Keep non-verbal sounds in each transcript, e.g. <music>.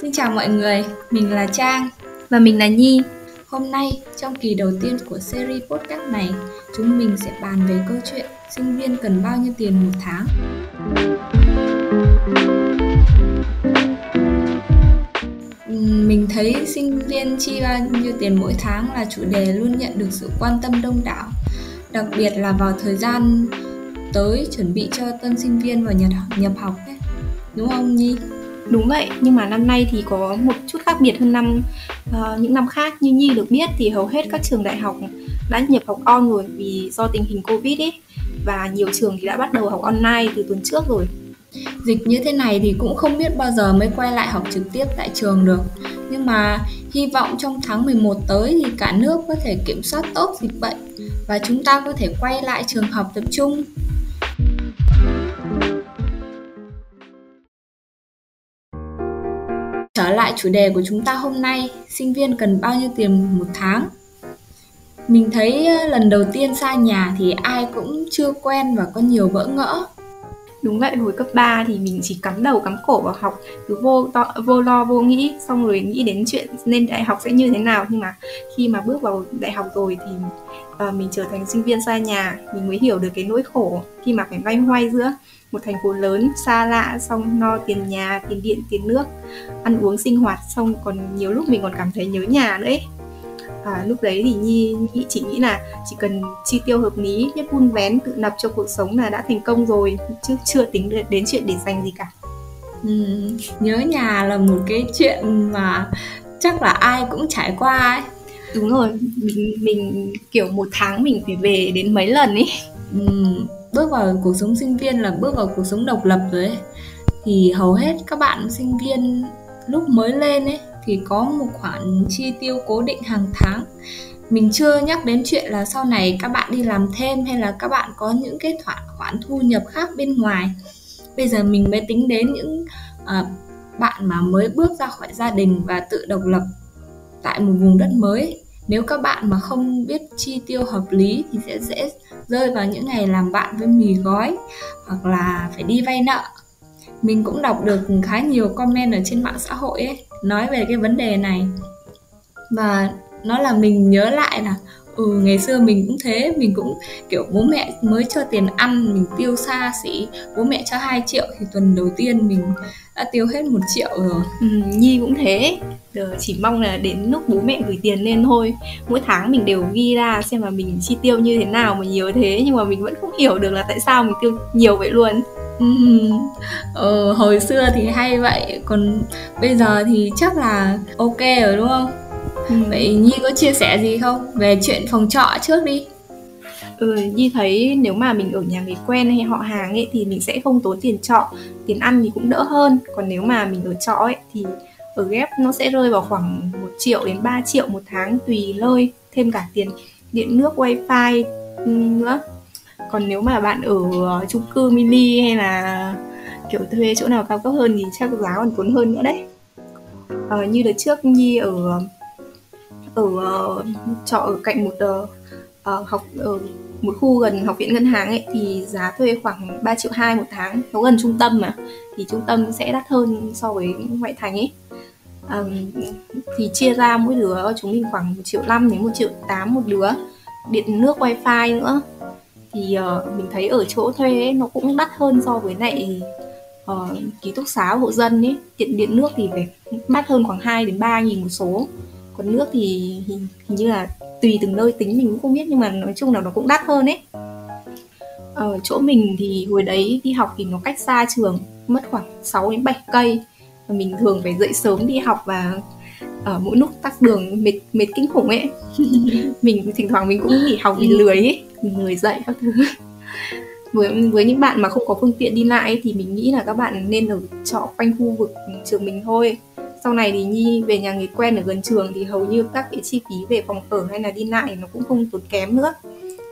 Xin chào mọi người, mình là Trang Và mình là Nhi Hôm nay, trong kỳ đầu tiên của series podcast này Chúng mình sẽ bàn về câu chuyện sinh viên cần bao nhiêu tiền một tháng Mình thấy sinh viên chi bao nhiêu tiền mỗi tháng là chủ đề luôn nhận được sự quan tâm đông đảo Đặc biệt là vào thời gian tới chuẩn bị cho tân sinh viên vào nhập, nhập học ấy. Đúng không Nhi? Đúng vậy, nhưng mà năm nay thì có một chút khác biệt hơn năm uh, những năm khác. Như Nhi được biết thì hầu hết các trường đại học đã nhập học on rồi vì do tình hình Covid ấy và nhiều trường thì đã bắt đầu học online từ tuần trước rồi. Dịch như thế này thì cũng không biết bao giờ mới quay lại học trực tiếp tại trường được. Nhưng mà hy vọng trong tháng 11 tới thì cả nước có thể kiểm soát tốt dịch bệnh và chúng ta có thể quay lại trường học tập trung Trở lại chủ đề của chúng ta hôm nay, sinh viên cần bao nhiêu tiền một tháng? Mình thấy ờ, lần đầu tiên xa nhà thì ai cũng chưa quen và có nhiều bỡ ngỡ. Đúng vậy, hồi cấp 3 thì mình chỉ cắm đầu cắm cổ vào học, cứ vô to, vô lo vô nghĩ, xong rồi nghĩ đến chuyện nên đại học sẽ như thế nào. Nhưng mà khi mà bước vào đại học rồi thì uh, mình trở thành sinh viên xa nhà, mình mới hiểu được cái nỗi khổ khi mà phải vay hoay giữa một thành phố lớn xa lạ xong no tiền nhà tiền điện tiền nước ăn uống sinh hoạt xong còn nhiều lúc mình còn cảm thấy nhớ nhà nữa ấy. À, lúc đấy thì nhi, nhi chỉ nghĩ là chỉ cần chi tiêu hợp lý biết vun vén tự lập cho cuộc sống là đã thành công rồi chứ chưa tính đến chuyện để dành gì cả. Ừ, nhớ nhà là một cái chuyện mà chắc là ai cũng trải qua ấy. Đúng rồi mình, mình kiểu một tháng mình phải về đến mấy lần ấy. Ừ, bước vào cuộc sống sinh viên là bước vào cuộc sống độc lập rồi ấy. Thì hầu hết các bạn sinh viên lúc mới lên ấy thì có một khoản chi tiêu cố định hàng tháng. Mình chưa nhắc đến chuyện là sau này các bạn đi làm thêm hay là các bạn có những cái khoản khoản thu nhập khác bên ngoài. Bây giờ mình mới tính đến những uh, bạn mà mới bước ra khỏi gia đình và tự độc lập tại một vùng đất mới nếu các bạn mà không biết chi tiêu hợp lý thì sẽ dễ rơi vào những ngày làm bạn với mì gói hoặc là phải đi vay nợ. Mình cũng đọc được khá nhiều comment ở trên mạng xã hội ấy, nói về cái vấn đề này. Và nó là mình nhớ lại là ừ ngày xưa mình cũng thế mình cũng kiểu bố mẹ mới cho tiền ăn mình tiêu xa xỉ. Bố mẹ cho 2 triệu thì tuần đầu tiên mình đã tiêu hết một triệu rồi. Ừ, nhi cũng thế. Giờ chỉ mong là đến lúc bố mẹ gửi tiền lên thôi. Mỗi tháng mình đều ghi ra xem là mình chi tiêu như thế nào mà nhiều thế nhưng mà mình vẫn không hiểu được là tại sao mình tiêu nhiều vậy luôn. Ừ, ờ, hồi xưa thì hay vậy. Còn bây giờ thì chắc là ok rồi đúng không ừ. vậy nhi có chia sẻ gì không? Về chuyện phòng trọ trước đi. Ừ nhi thấy nếu mà mình ở nhà người quen hay họ hàng ấy thì mình sẽ không tốn tiền trọ tiền ăn thì cũng đỡ hơn. Còn nếu mà mình ở trọ ấy thì ở ghép nó sẽ rơi vào khoảng 1 triệu đến 3 triệu một tháng tùy nơi thêm cả tiền điện nước wifi nữa. Còn nếu mà bạn ở chung cư mini hay là kiểu thuê chỗ nào cao cấp hơn thì chắc giá còn tốn hơn nữa đấy. Ờ, như đợt trước nhi ở ở uh, trọ ở cạnh một uh, học ở một khu gần học viện ngân hàng ấy thì giá thuê khoảng 3 triệu hai một tháng. Nó gần trung tâm mà thì trung tâm sẽ đắt hơn so với ngoại thành ấy. Um, thì chia ra mỗi đứa chúng mình khoảng một triệu năm đến một triệu tám một đứa. Điện nước wifi nữa. Thì uh, mình thấy ở chỗ thuê ấy, nó cũng đắt hơn so với lại uh, ký túc xá hộ dân ấy. Điện điện nước thì phải đắt hơn khoảng 2 đến 3 nghìn một số còn nước thì hình, hình như là tùy từng nơi tính mình cũng không biết nhưng mà nói chung là nó cũng đắt hơn ấy. Ở chỗ mình thì hồi đấy đi học thì nó cách xa trường mất khoảng 6 đến 7 cây. Và mình thường phải dậy sớm đi học và ở mỗi lúc tắc đường mệt mệt kinh khủng ấy. <laughs> Mình thỉnh thoảng mình cũng nghỉ học vì lười ấy mình lười dậy các thứ. <laughs> Với với những bạn mà không có phương tiện đi lại ấy, thì mình nghĩ là các bạn nên ở trọ quanh khu vực trường mình thôi sau này thì nhi về nhà người quen ở gần trường thì hầu như các cái chi phí về phòng ở hay là đi lại nó cũng không tốn kém nữa.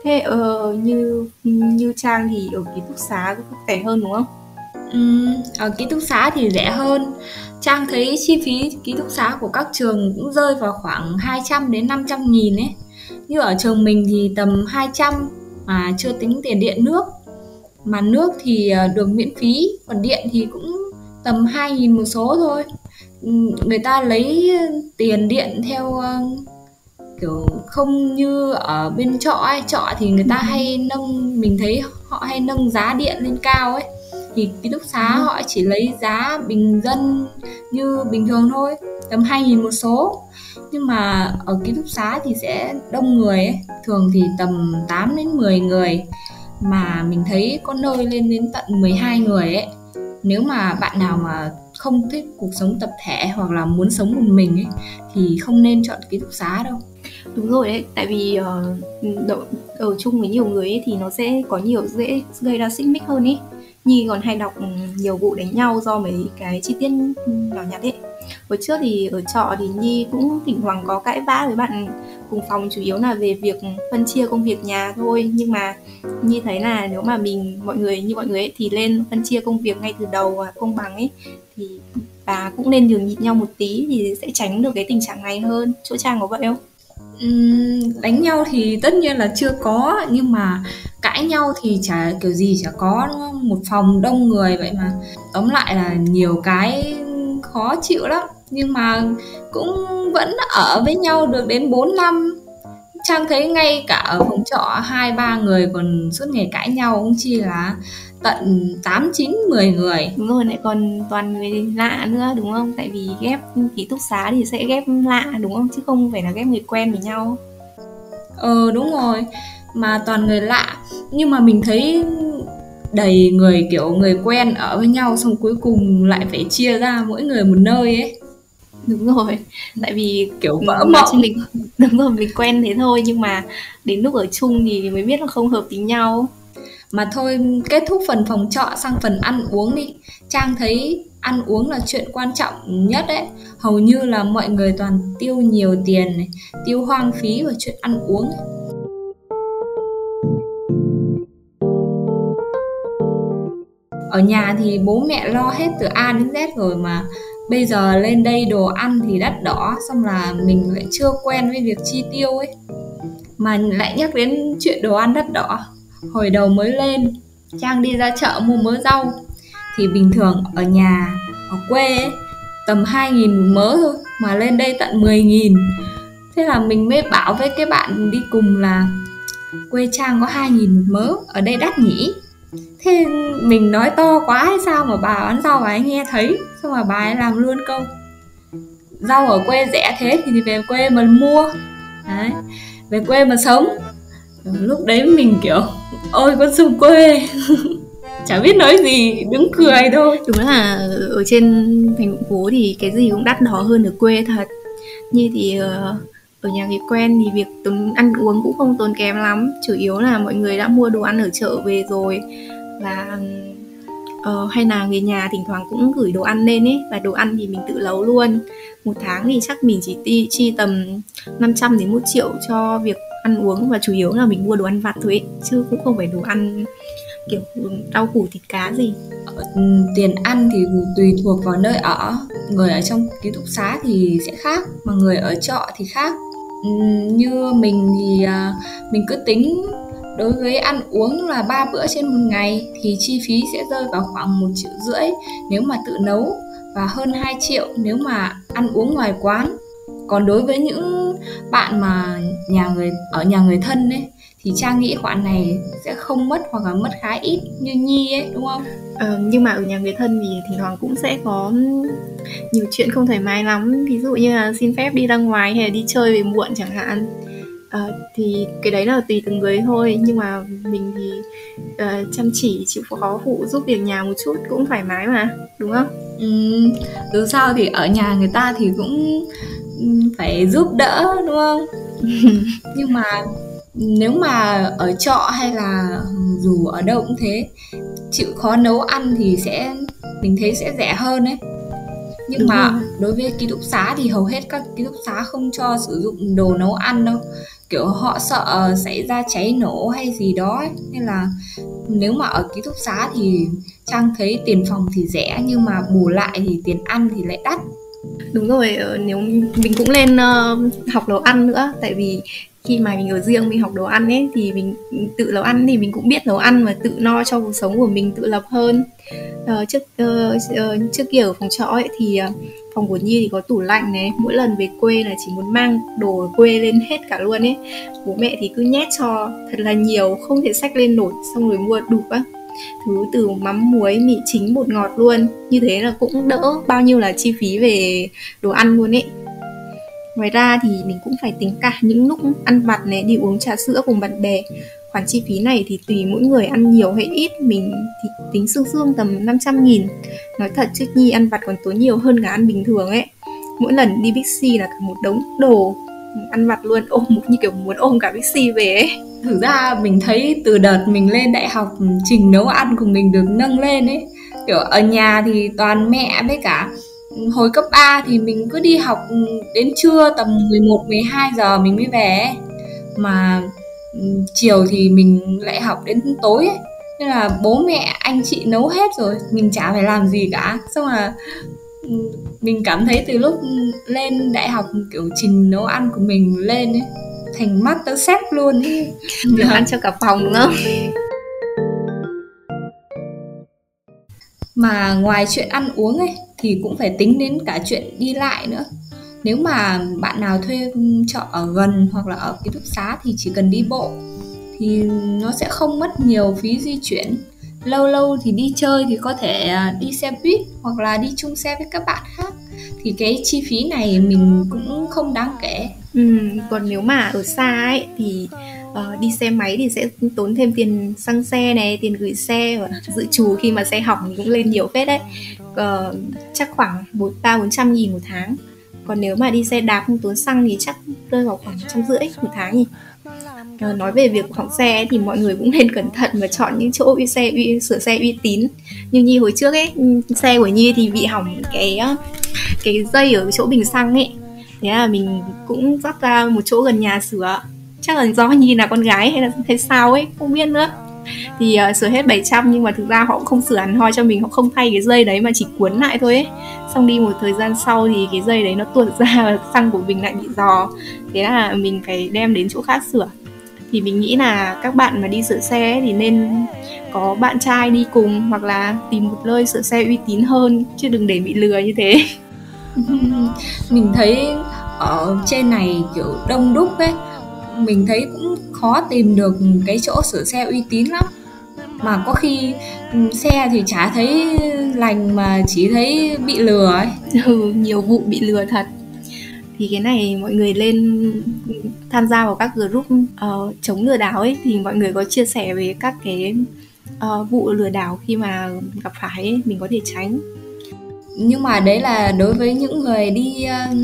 Thế uh, như như trang thì ở ký túc xá có rẻ hơn đúng không? Ừ, ở ký túc xá thì rẻ hơn. Trang thấy chi phí ký túc xá của các trường cũng rơi vào khoảng 200 đến 500 nghìn ấy. Như ở trường mình thì tầm 200 mà chưa tính tiền điện nước. Mà nước thì ờ, được miễn phí, còn điện thì cũng tầm 2 nghìn một số thôi người ta lấy tiền điện theo ờ, kiểu không như ở bên trọ ấy. Trọ thì người ta ừ. hay nâng mình thấy họ hay nâng giá điện lên cao ấy. Thì ký túc xá ừ. họ chỉ lấy giá bình dân như bình thường thôi tầm 2.000 một số. Nhưng mà ở ký túc xá thì sẽ đông người ấy. Thường thì tầm 8 đến 10 người. Mà mình thấy có nơi lên đến tận 12 người ấy. Nếu mà bạn nào mà không thích cuộc sống tập thể hoặc là muốn sống một mình ấy thì không nên chọn ký túc xá đâu. Đúng rồi đấy tại vì uh, ở chung với nhiều người ấy thì nó sẽ có nhiều dễ gây ra xích mích hơn ý. Nhi còn hay đọc ừ, nhiều vụ đánh nhau do mấy cái chi tiết ừ, nhỏ nhặt ấy hồi trước thì ở trọ thì nhi cũng thỉnh thoảng có cãi vã với bạn cùng phòng chủ yếu là về việc phân chia công việc nhà thôi. Nhưng mà nhi thấy là nếu mà mình mọi người như mọi người ấy, thì lên phân chia công việc ngay từ đầu và công bằng ấy thì và cũng nên nhường nhịn nhau một tí thì sẽ tránh được cái tình trạng này hơn. Chỗ trang có vậy không? Đánh nhau thì tất nhiên là chưa có nhưng mà cãi nhau thì chả kiểu gì chả có đúng không? một phòng đông người vậy mà. Tóm lại là nhiều cái khó chịu lắm. Nhưng mà cũng vẫn ở với nhau được đến 4 năm. Trang thấy ngay cả ở phòng trọ hai ba người còn suốt ngày cãi nhau cũng chi là tận 8, 9, 10 người. Đúng rồi, lại còn toàn người lạ nữa đúng không? Tại vì ghép ký túc xá thì sẽ ghép lạ đúng không? Chứ không phải là ghép người quen với nhau. Ờ đúng rồi, mà toàn người lạ. Nhưng mà mình thấy đầy người kiểu người quen ở với nhau xong cuối cùng lại phải chia ra mỗi người một nơi ấy. Đúng rồi tại vì kiểu vỡ mộng. mình <laughs> đúng rồi mình quen thế thôi nhưng mà đến lúc ở chung thì mới biết là không hợp tính nhau. Mà thôi kết thúc phần phòng trọ sang phần ăn uống đi. Trang thấy ăn uống là chuyện quan trọng nhất đấy. Hầu như là mọi người toàn tiêu nhiều tiền này tiêu hoang phí vào chuyện ăn uống ấy. Ở nhà thì bố mẹ lo hết từ A đến Z rồi mà. Bây giờ lên đây đồ ăn thì đắt đỏ xong là mình lại chưa quen với việc chi tiêu ấy. Mà lại nhắc đến chuyện đồ ăn đắt đỏ hồi đầu mới lên trang đi ra chợ mua mớ rau. Thì bình thường ở nhà ở quê ấy, tầm 2.000 một mớ thôi mà lên đây tận 10.000 thế là mình mới bảo với cái bạn đi cùng là quê trang có 2.000 một mớ ở đây đắt nhỉ? Thế mình nói to quá hay sao mà bà bán rau bà ấy nghe thấy? Xong rồi bà ấy làm luôn câu? Rau ở quê rẻ thế thì về quê mà mua. Đấy, về quê mà sống. Lúc đấy mình kiểu, ôi, con sông quê. <laughs> Chả biết nói gì, đứng cười thôi. Đúng là ở trên thành phố thì cái gì cũng đắt đỏ hơn ở quê thật. Như thì uh ở nhà người quen thì việc tốn ăn uống cũng không tốn kém lắm chủ yếu là mọi người đã mua đồ ăn ở chợ về rồi. Và uh, hay là người nhà thỉnh thoảng cũng gửi đồ ăn lên ấy và đồ ăn thì mình tự nấu luôn. Một tháng thì chắc mình chỉ ti, chi tầm 500 đến 1 triệu cho việc ăn uống và chủ yếu là mình mua đồ ăn vặt thôi ấy, chứ cũng không phải đồ ăn kiểu rau củ thịt cá gì. Ờ, ừ, tiền ăn thì tùy thuộc vào nơi ở. Người ở trong ký túc xá thì sẽ khác mà người ở trọ thì khác. Ừ, như mình thì à, mình cứ tính đối với ăn uống là ba bữa trên một ngày thì chi phí sẽ rơi vào khoảng một triệu rưỡi nếu mà tự nấu và hơn 2 triệu nếu mà ăn uống ngoài quán. Còn đối với những bạn mà nhà người, ở nhà người thân ấy thì trang nghĩ khoản này sẽ không mất hoặc là mất khá ít như nhi ấy đúng không? Ờ, nhưng mà ở nhà người thân thì thỉnh thoảng cũng sẽ có nhiều chuyện không thoải mái lắm. Ví dụ như là xin phép đi ra ngoài hay là đi chơi về muộn chẳng hạn. Uh, thì cái đấy là tùy từng người thôi. Nhưng mà mình thì uh, chăm chỉ chịu khó phụ giúp việc nhà một chút cũng thoải mái mà đúng không? Ừ, dù sao thì ở nhà người ta thì cũng phải giúp đỡ đúng không? <laughs> Nhưng mà nếu mà ở trọ hay là dù ở đâu cũng thế chịu khó nấu ăn thì sẽ mình thấy sẽ rẻ hơn ấy nhưng Đúng mà rồi. đối với ký túc xá thì hầu hết các ký túc xá không cho sử dụng đồ nấu ăn đâu kiểu họ sợ xảy ra cháy nổ hay gì đó ấy. nên là nếu mà ở ký túc xá thì trang thấy tiền phòng thì rẻ nhưng mà bù lại thì tiền ăn thì lại đắt đúng rồi ờ, nếu mình cũng lên uh, học nấu ăn nữa tại vì khi mà mình ở riêng mình học đồ ăn ấy thì mình tự nấu ăn thì mình cũng biết nấu ăn và tự no cho cuộc sống của mình tự lập hơn. Uh, trước uh, uh, trước kia ở phòng trọ ấy thì uh, phòng của Nhi thì có tủ lạnh này mỗi lần về quê là chỉ muốn mang đồ ở quê lên hết cả luôn ấy. Bố mẹ thì cứ nhét cho thật là nhiều không thể xách lên nổi xong rồi mua đủ á. Thứ từ mắm muối mì chính bột ngọt luôn. Như thế là cũng đỡ bao nhiêu là chi phí về đồ ăn luôn ấy ngoài ra thì mình cũng phải tính cả những lúc ăn vặt này, đi uống trà sữa cùng bạn bè. Khoản chi phí này thì tùy mỗi người ăn nhiều hay ít, mình thì tính xương xương tầm 500 nghìn. Nói thật trước Nhi ăn vặt còn tốn nhiều hơn cả ăn bình thường ấy. Mỗi lần đi Bixi là cả một đống đồ ăn vặt luôn, ôm như kiểu muốn ôm cả Bixi về ấy. Thực ra mình thấy từ đợt mình lên đại học, trình nấu ăn của mình được nâng lên ấy. Kiểu ở nhà thì toàn mẹ với cả hồi cấp 3 thì mình cứ đi học đến trưa tầm 11 12 giờ mình mới về mà chiều thì mình lại học đến tối ấy. nên là bố mẹ anh chị nấu hết rồi mình chả phải làm gì cả. Xong là mình cảm thấy từ lúc lên đại học kiểu trình nấu ăn của mình lên ấy thành master chef luôn ấy. <laughs> Được ăn cho cả phòng đúng không? Mà ngoài chuyện ăn uống ấy thì cũng phải tính đến cả chuyện đi lại nữa. Nếu mà bạn nào thuê trọ ở gần hoặc là ở ký túc xá thì chỉ cần đi bộ thì nó sẽ không mất nhiều phí di chuyển. Lâu lâu thì đi chơi thì có thể à, đi xe buýt hoặc là đi chung xe với các bạn khác. Thì cái chi phí này mình cũng không đáng kể. Ừ, còn nếu mà ở xa ấy thì uh, đi xe máy thì sẽ tốn thêm tiền xăng xe này tiền gửi xe và dự trù khi mà xe hỏng cũng lên nhiều phết đấy. Uh, chắc khoảng một ba bốn trăm nghìn một tháng. Còn nếu mà đi xe đạp không tốn xăng thì chắc rơi vào khoảng trăm rưỡi một tháng nhỉ. Ờ, nói về việc hỏng xe thì mọi người cũng nên cẩn thận và chọn những chỗ uy xe uy, sửa xe uy tín. Như nhi hồi trước ấy xe của nhi thì bị hỏng cái cái dây ở chỗ bình xăng ấy. Thế là mình cũng dắt ra một chỗ gần nhà sửa chắc là do nhi là con gái hay là thấy sao ấy không biết nữa. Thì uh, sửa hết 700 nhưng mà thực ra họ cũng không sửa hẳn hoi cho mình họ không thay cái dây đấy mà chỉ cuốn lại thôi ấy. Xong đi một thời gian sau thì cái dây đấy nó tuột ra và <laughs> xăng của mình lại bị giò thế là mình phải đem đến chỗ khác sửa. Thì mình nghĩ là các bạn mà đi sửa xe ấy, thì nên có bạn trai đi cùng hoặc là tìm một nơi sửa xe uy tín hơn chứ đừng để bị lừa như thế. <laughs> Mình thấy ở trên này kiểu đông đúc ấy mình thấy cũng khó tìm được cái chỗ sửa xe uy tín lắm. Mà có khi ừ, xe thì chả thấy lành mà chỉ thấy bị lừa ấy. Ừ, nhiều vụ bị lừa thật. Thì cái này mọi người lên tham gia vào các group uh, chống lừa đảo ấy thì mọi người có chia sẻ về các cái uh, vụ lừa đảo khi mà gặp phải ấy, mình có thể tránh. Nhưng mà đấy là đối với những người đi uh,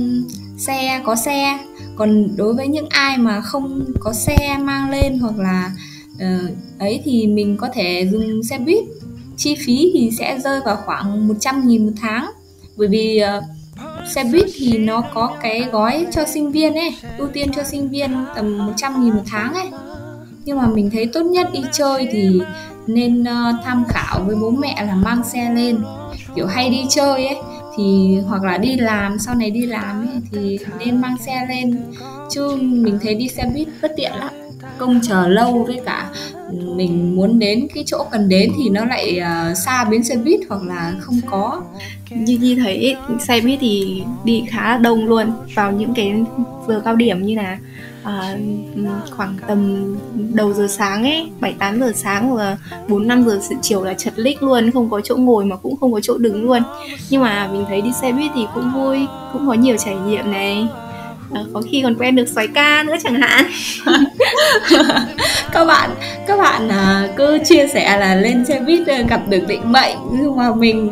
xe có xe. Còn đối với những ai mà không có xe mang lên hoặc là uh, ấy thì mình có thể dùng xe buýt. Chi phí thì sẽ rơi vào khoảng 100 nghìn một tháng. Bởi vì uh, xe buýt thì nó có cái gói cho sinh viên ấy ưu tiên cho sinh viên tầm 100 nghìn một tháng ấy. Nhưng mà mình thấy tốt nhất đi chơi thì nên uh, tham khảo với bố mẹ là mang xe lên. Kiểu hay đi chơi ấy thì hoặc là đi làm sau này đi làm ấy, thì nên mang xe lên. chứ mình thấy đi xe buýt bất tiện lắm công chờ lâu với cả mình muốn đến cái chỗ cần đến thì nó lại uh, xa bến xe buýt hoặc là không có như như thấy xe buýt thì đi khá đông luôn vào những cái giờ cao điểm như là à, khoảng tầm đầu giờ sáng ấy 7 8 giờ sáng và 4 5 giờ chiều là chật lích luôn, không có chỗ ngồi mà cũng không có chỗ đứng luôn. Nhưng mà mình thấy đi xe buýt thì cũng vui, cũng có nhiều trải nghiệm này. À, có khi còn quen được xoáy ca nữa chẳng hạn. <laughs> Các bạn các bạn à, cứ chia sẻ là lên xe buýt à, gặp được định mệnh. Nhưng mà mình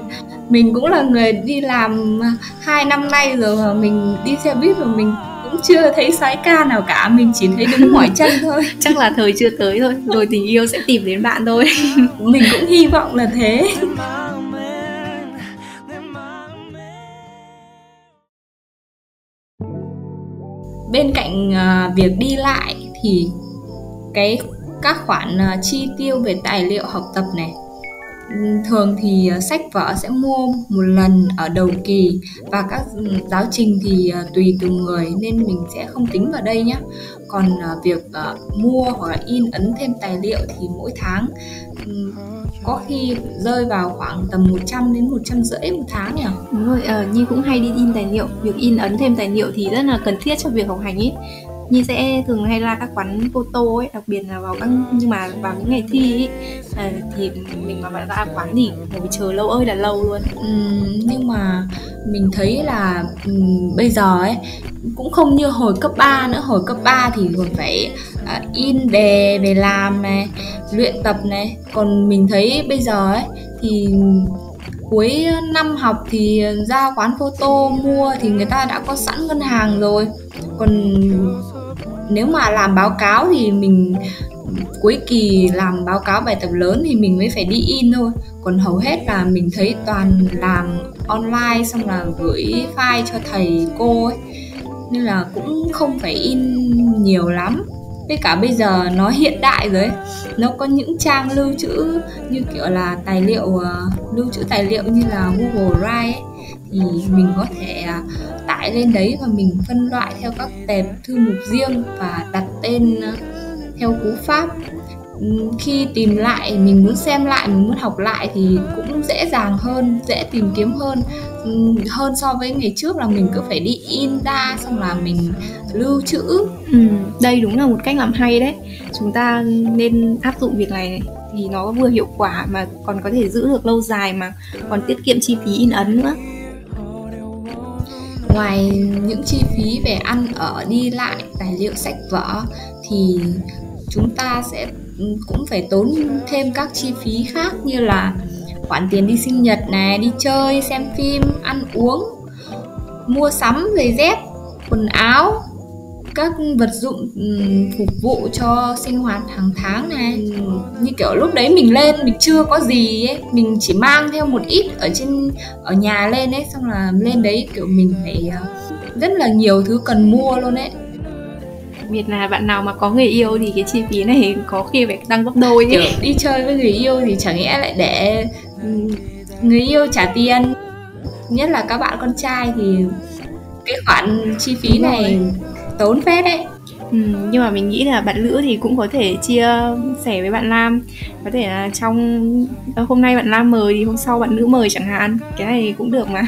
mình cũng là người đi làm hai năm nay rồi mà mình đi xe buýt mà mình cũng chưa thấy sái ca nào cả. Mình chỉ thấy đứng mỏi <laughs> chân thôi. Chắc là thời chưa tới thôi rồi tình yêu sẽ tìm đến bạn thôi. Mình cũng hy vọng là thế <laughs> bên cạnh uh, việc đi lại thì cái các khoản uh, chi tiêu về tài liệu học tập này thường thì ờ, sách vở sẽ mua một lần ở đầu kỳ và các ừ, giáo trình thì ờ, tùy từng người nên mình sẽ không tính vào đây nhé còn ờ, việc mua hoặc là in ấn thêm tài liệu thì mỗi tháng ừ, có khi rơi vào khoảng tầm 100 đến 150 một tháng nhỉ? Đúng rồi, uh, Nhi cũng hay đi in tài liệu. Việc in ấn thêm tài liệu thì rất là cần thiết cho việc học hành ấy. Nhi sẽ thường hay ra các quán photo ấy đặc biệt là vào các nhưng mà vào những ngày thi ấy, à, thì mình mà phải ra quán thì phải chờ lâu ơi là lâu luôn. Ừ, nhưng mà mình thấy là um, bây giờ ấy cũng không như hồi cấp 3 nữa. Hồi cấp 3 thì còn phải uh, in đề về làm này luyện tập này. Còn mình thấy bây giờ ấy thì cuối năm học thì ra quán photo mua thì người ta đã có sẵn ngân hàng rồi. Còn nếu mà làm báo cáo thì mình cuối kỳ làm báo cáo bài tập lớn thì mình mới phải đi in thôi. Còn hầu hết là mình thấy toàn làm online xong là gửi file cho thầy cô ấy. Nên là cũng không phải in nhiều lắm với cả bây giờ nó hiện đại rồi ấy. nó có những trang lưu trữ như kiểu là tài liệu uh, lưu trữ tài liệu như là Google Drive ấy thì mình có thể uh, tải lên đấy và mình phân loại theo các tệp thư mục riêng và đặt tên uh, theo cú pháp khi tìm lại mình muốn xem lại mình muốn học lại thì cũng dễ dàng hơn dễ tìm kiếm hơn hơn so với ngày trước là mình cứ phải đi in ra xong là mình lưu trữ. Ừ, đây đúng là một cách làm hay đấy. Chúng ta nên áp dụng việc này thì nó vừa hiệu quả mà còn có thể giữ được lâu dài mà còn tiết kiệm chi phí in ấn nữa. Ngoài những chi phí về ăn ở đi lại tài liệu sách vở thì chúng ta sẽ cũng phải tốn thêm các chi phí khác như là khoản tiền đi sinh nhật này, đi chơi, xem phim, ăn uống, mua sắm giày dép, quần áo, các vật dụng phục vụ cho sinh hoạt hàng tháng này. Như kiểu lúc đấy mình lên mình chưa có gì ấy, mình chỉ mang theo một ít ở trên, ở nhà lên ấy, xong là lên đấy kiểu mình phải ờ, rất là nhiều thứ cần mua luôn ấy biệt là bạn nào mà có người yêu thì cái chi phí này <laughs> có khi phải tăng gấp đôi kiểu đi chơi với người yêu thì chẳng nghĩa lại để người yêu trả tiền. Nhất là các bạn con trai thì cái khoản chi phí Đúng này rồi. tốn phết đấy. Ừ, nhưng mà mình nghĩ là bạn nữ thì cũng có thể chia sẻ với bạn nam có thể là trong ờ, hôm nay bạn nam mời thì hôm sau bạn nữ mời chẳng hạn. Cái này cũng được mà.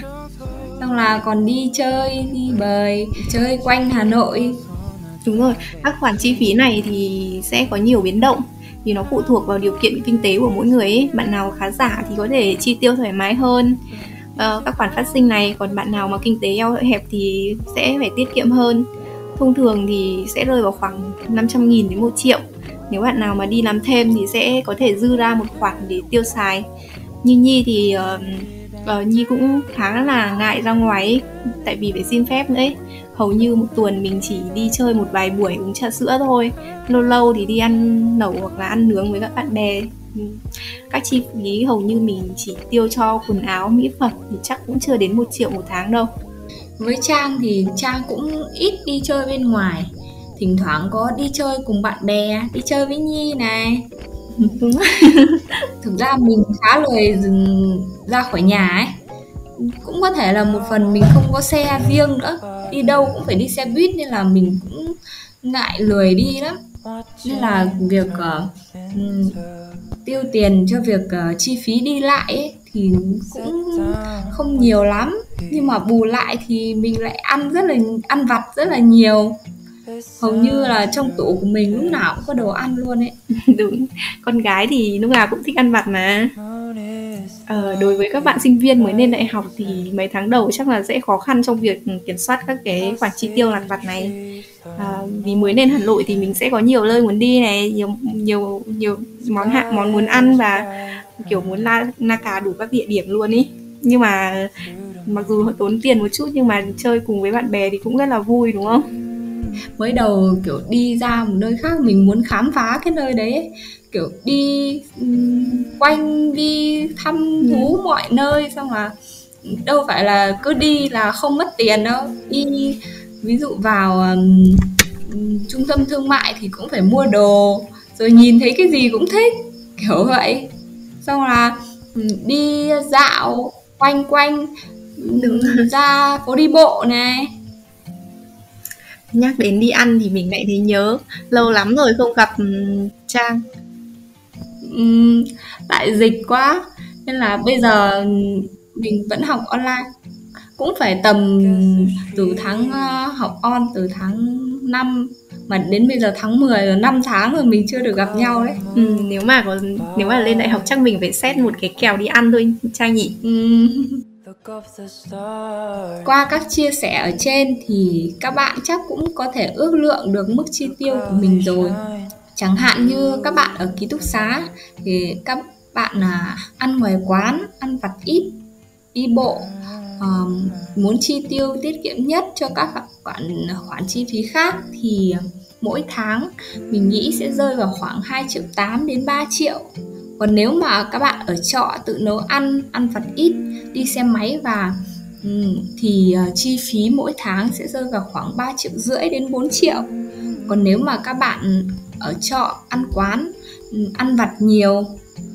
Xong là còn đi chơi đi bời chơi quanh hà nội đúng rồi. Các khoản chi phí này thì sẽ có nhiều biến động. Vì nó phụ thuộc vào điều kiện kinh tế của mỗi người ấy. bạn nào khá giả thì có thể chi tiêu thoải mái hơn. Ờ, các khoản phát sinh này còn bạn nào mà kinh tế eo hẹp thì sẽ phải tiết kiệm hơn. Thông thường thì sẽ rơi vào khoảng 500 nghìn đến 1 triệu. Nếu bạn nào mà đi làm thêm thì sẽ có thể dư ra một khoản để tiêu xài. Như Nhi thì uh, uh, Nhi cũng khá là ngại ra ngoài ấy, tại vì phải xin phép nữa ấy hầu như một tuần mình chỉ đi chơi một vài buổi uống trà sữa thôi. Lâu lâu thì đi ăn nấu hoặc là ăn nướng với các bạn bè. Các chi phí hầu như mình chỉ tiêu cho quần áo mỹ phẩm thì chắc cũng chưa đến một triệu một tháng đâu. Với trang thì trang cũng ít đi chơi bên ngoài. Thỉnh thoảng có đi chơi cùng bạn bè đi chơi với nhi này. <laughs> Thực ra mình khá lười ra khỏi nhà ấy. Cũng có thể là một phần mình không có xe riêng nữa đi đâu cũng phải đi xe buýt nên là mình cũng ngại lười đi lắm. Nên là việc uh, tiêu tiền cho việc uh, chi phí đi lại ấy, thì cũng không nhiều lắm. Nhưng mà bù lại thì mình lại ăn rất là ăn vặt rất là nhiều. Hầu như là trong tủ của mình lúc nào cũng có đồ ăn luôn ấy. <laughs> Đúng con gái thì lúc nào cũng thích ăn vặt mà ờ, đối với các bạn sinh viên mới lên đại học thì mấy tháng đầu chắc là sẽ khó khăn trong việc kiểm soát các cái khoản chi tiêu lặt vặt này à, vì mới lên Hà Nội thì mình sẽ có nhiều nơi muốn đi này nhiều nhiều nhiều món hạng món muốn ăn và kiểu muốn la la cà đủ các địa điểm luôn ý nhưng mà mặc dù tốn tiền một chút nhưng mà chơi cùng với bạn bè thì cũng rất là vui đúng không mới đầu kiểu đi ra một nơi khác mình muốn khám phá cái nơi đấy ấy kiểu đi quanh đi thăm thú ừ. mọi nơi xong là đâu phải là cứ đi là không mất tiền đâu đi ví dụ vào um, trung tâm thương mại thì cũng phải mua đồ rồi nhìn thấy cái gì cũng thích kiểu vậy xong là đi dạo quanh quanh Đúng. ra phố đi bộ này nhắc đến đi ăn thì mình lại thấy nhớ lâu lắm rồi không gặp trang uhm, tại dịch quá. Nên là bây giờ mình vẫn học online. Cũng phải tầm từ tháng uh, học on từ tháng 5 mà đến bây giờ tháng 10 rồi 5 tháng rồi mình chưa được gặp nhau đấy. ừ, nếu mà có nếu mà lên đại học chắc mình phải xét một cái kèo đi ăn thôi trang nhỉ? Ừ. <laughs> Qua các chia sẻ ở trên thì các bạn chắc cũng có thể ước lượng được mức chi tiêu của mình rồi. Chẳng hạn như các bạn ở ký túc xá thì các bạn à, ăn ngoài quán, ăn vặt ít, đi bộ, à, muốn chi tiêu tiết kiệm nhất cho các khoản khoản chi phí khác thì mỗi tháng mình nghĩ sẽ rơi vào khoảng 2 triệu 8 đến 3 triệu. Còn nếu mà các bạn ở trọ tự nấu ăn ăn vặt ít đi xe máy và ừ, thì ờ, chi phí mỗi tháng sẽ rơi vào khoảng 3 triệu rưỡi đến 4 triệu. Còn nếu mà các bạn ở trọ ăn quán, ăn vặt nhiều,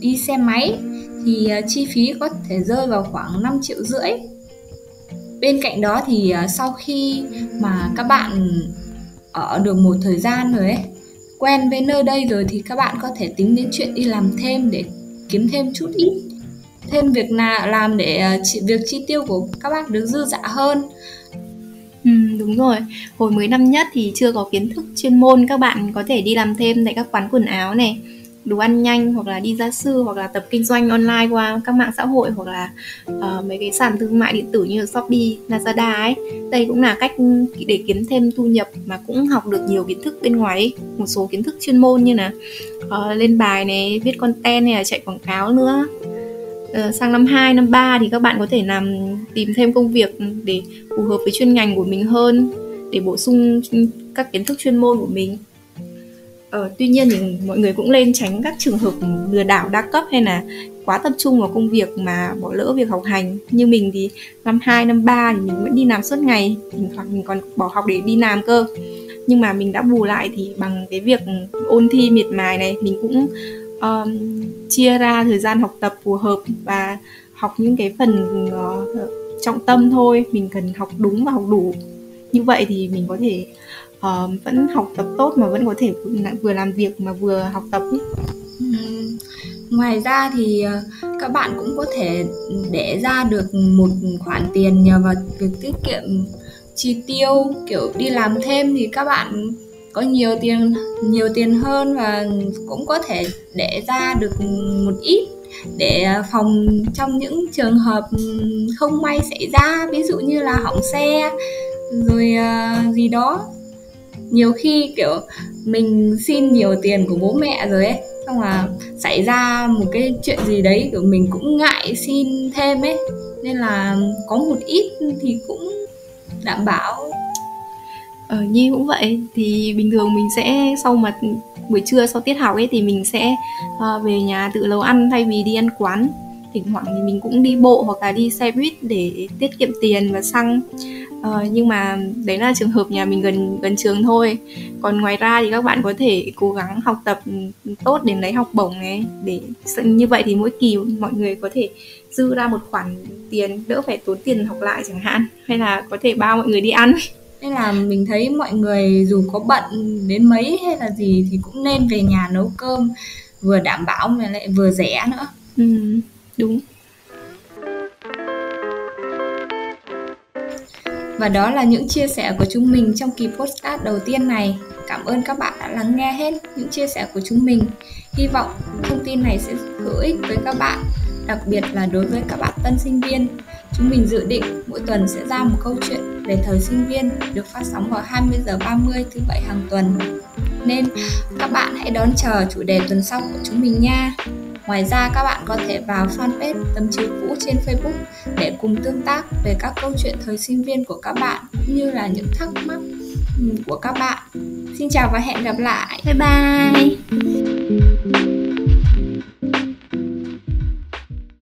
đi xe máy thì à, chi phí có thể rơi vào khoảng 5 triệu rưỡi. Bên cạnh đó thì à, sau khi mà các bạn ở được một thời gian rồi ấy, quen với nơi đây rồi thì các bạn có thể tính đến chuyện đi làm thêm để kiếm thêm chút ít, thêm việc nào làm để à, việc chi tiêu của các bạn được dư dả hơn. Ừ, đúng rồi. Hồi mới năm nhất thì chưa có kiến thức chuyên môn các bạn có thể đi làm thêm tại các quán quần áo này, đồ ăn nhanh hoặc là đi gia sư hoặc là tập kinh doanh online qua các mạng xã hội hoặc là uh, mấy cái sàn thương mại điện tử như Shopee, Lazada ấy. Đây cũng là cách để kiếm thêm thu nhập mà cũng học được nhiều kiến thức bên ngoài ấy. một số kiến thức chuyên môn như là uh, lên bài này, viết content này chạy quảng cáo nữa. Ờ, sang năm 2, năm 3 thì các bạn có thể làm tìm thêm công việc để phù hợp với chuyên ngành của mình hơn để bổ sung các kiến thức chuyên môn của mình. Ờ, tuy nhiên thì mọi người cũng nên tránh các trường hợp lừa đảo đa cấp hay là quá tập trung vào công việc mà bỏ lỡ việc học hành. Như mình thì năm 2, năm 3 thì mình vẫn đi làm suốt ngày thỉnh thoảng mình còn bỏ học để đi làm cơ. Nhưng mà mình đã bù lại thì bằng cái việc ôn thi miệt mài này mình cũng um, chia ra thời gian học tập phù hợp và học những cái phần uh, trọng tâm thôi mình cần học đúng và học đủ như vậy thì mình có thể uh, vẫn học tập tốt mà vẫn có thể vừa làm việc mà vừa học tập ừ. ngoài ra thì ờ, các bạn cũng có thể để ra được một khoản tiền nhờ vào việc tiết kiệm chi tiêu kiểu đi làm thêm thì các bạn có nhiều tiền nhiều tiền hơn và cũng có thể để ra được một ít để à, phòng trong những trường hợp không may xảy ra. Ví dụ như là hỏng xe rồi uh, gì đó. Nhiều khi kiểu mình xin nhiều tiền của bố mẹ rồi ấy xong là xảy ra một cái chuyện gì đấy kiểu mình cũng ngại xin thêm ấy. Nên là có một ít thì cũng đảm bảo ờ nhi cũng vậy. Thì bình thường mình sẽ sau mà buổi trưa sau tiết học ấy thì mình sẽ uh, về nhà tự nấu ăn thay vì đi ăn quán. Thỉnh thoảng thì mình cũng đi bộ hoặc là đi xe buýt để tiết kiệm tiền và xăng. Ờ, nhưng mà đấy là trường hợp nhà mình gần gần trường thôi. Còn ngoài ra thì các bạn có thể cố gắng học tập ừ, tốt để lấy học bổng này. Để như vậy thì mỗi kỳ mọi người có thể dư ra một khoản tiền đỡ phải tốn tiền học lại chẳng hạn. Hay là có thể bao mọi người đi ăn nên là mình thấy mọi người dù có bận đến mấy hay là gì thì cũng nên về nhà nấu cơm vừa đảm bảo mà lại vừa rẻ nữa ừ, đúng Và đó là những chia sẻ của chúng mình trong kỳ podcast đầu tiên này. Cảm ơn các bạn đã lắng nghe hết những chia sẻ của chúng mình. Hy vọng thông tin này sẽ hữu ích với các bạn, đặc biệt là đối với các bạn tân sinh viên. Chúng mình dự định mỗi tuần sẽ ra một câu chuyện về thời sinh viên được phát sóng vào 20 giờ 30 thứ bảy hàng tuần. Nên các bạn hãy đón chờ chủ đề tuần sau của chúng mình nha. Ngoài ra, các bạn có thể vào fanpage Tâm Chiếu cũ trên Facebook để cùng tương tác về các câu chuyện thời sinh viên của các bạn, cũng như là những thắc mắc ừ, của các bạn. Xin chào và hẹn gặp lại. Bye bye.